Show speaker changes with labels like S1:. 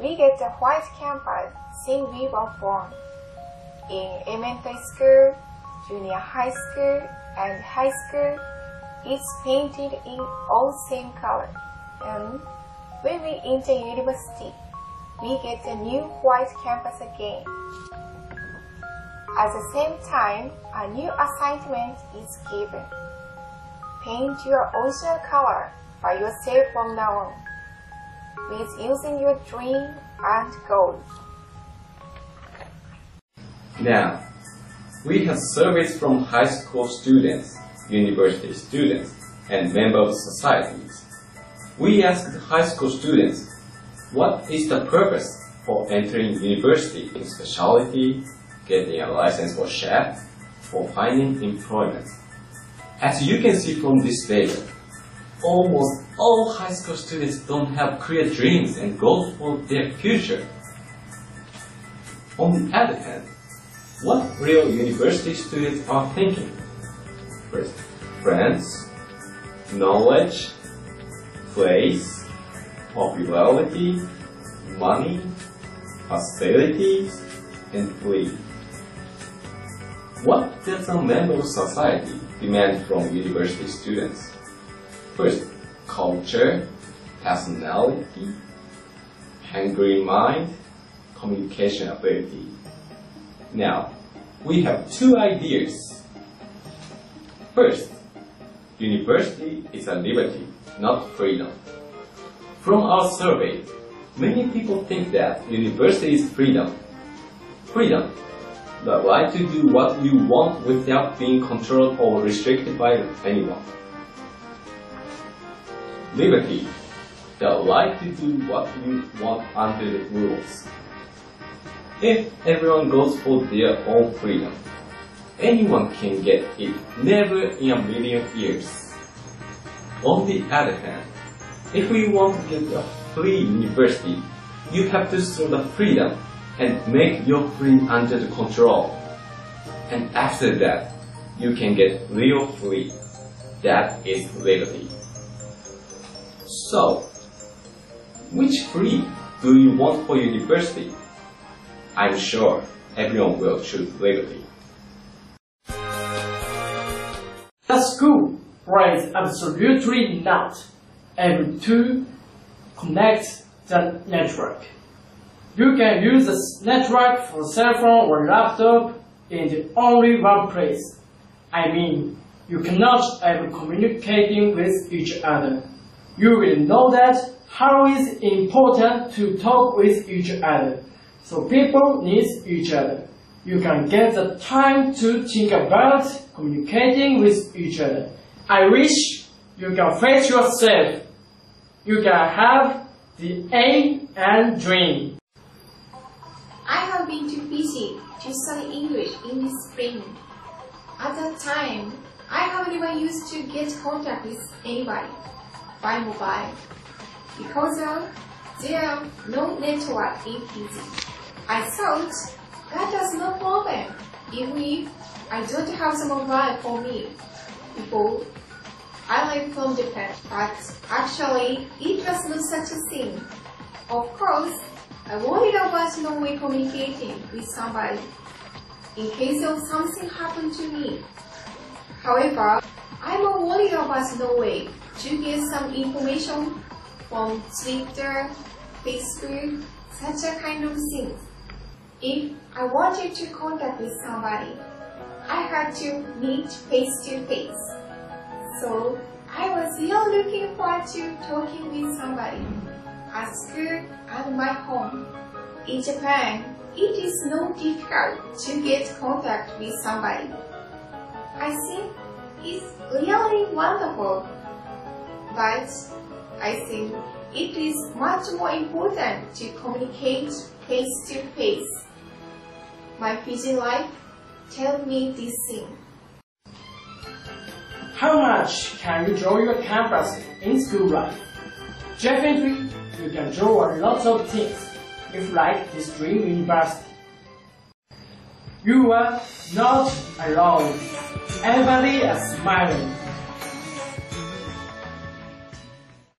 S1: we get a white campus since we were born. In elementary school, junior high school, and high school, it's painted in all same color. And when we enter university, we get a new white campus again. At the same time, a new assignment is given. Paint your ocean color by yourself from now on, with using your dream and goal.
S2: Now, we have surveys from high school students, university students, and members of societies. We asked high school students, what is the purpose for entering university in specialty, getting a license for chef, or finding employment? As you can see from this data, almost all high school students don't have clear dreams and goals for their future. On the other hand, what real university students are thinking? First, friends, knowledge, place, popularity, money, facilities, and free. What does a member of society demand from university students? First, culture, personality, hungry mind, communication ability. Now, we have two ideas. First, university is a liberty, not freedom. From our survey, many people think that university is freedom. Freedom, the right to do what you want without being controlled or restricted by anyone. Liberty, the right to do what you want under the rules. If everyone goes for their own freedom, anyone can get it, never in a million years. On the other hand, if we want to get a free university, you have to show the freedom and make your free under the control. And after that, you can get real free. That is liberty. So, which free do you want for university? I'm sure everyone will choose liberty.
S3: The school plays absolutely not able to connect the network. You can use the network for cell phone or laptop in the only one place. I mean, you cannot ever communicating with each other. You will know that how is important to talk with each other. So people need each other. You can get the time to think about communicating with each other. I wish you can face yourself. You can have the aim and dream.
S1: I have been too busy to study English in the spring. At that time, I haven't even used to get contact with anybody by mobile because there are no network in PC. I thought that was no problem even if I don't have mobile for me before I left from Japan, but actually it was not such a thing. Of course, I worried about no way communicating with somebody in case of something happened to me. However, I'm worried about no way to get some information from Twitter, Facebook, such a kind of things. If I wanted to contact with somebody, I had to meet face to face. So I was really looking forward to talking with somebody at school and my home. In Japan, it is not difficult to get contact with somebody. I think it's really wonderful, but I think it is much more important to communicate face to face. My busy life tell me this thing.
S3: How much can you draw your campus in school life? Definitely, you can draw a lot of things if like this dream university. You are not alone. Everybody is smiling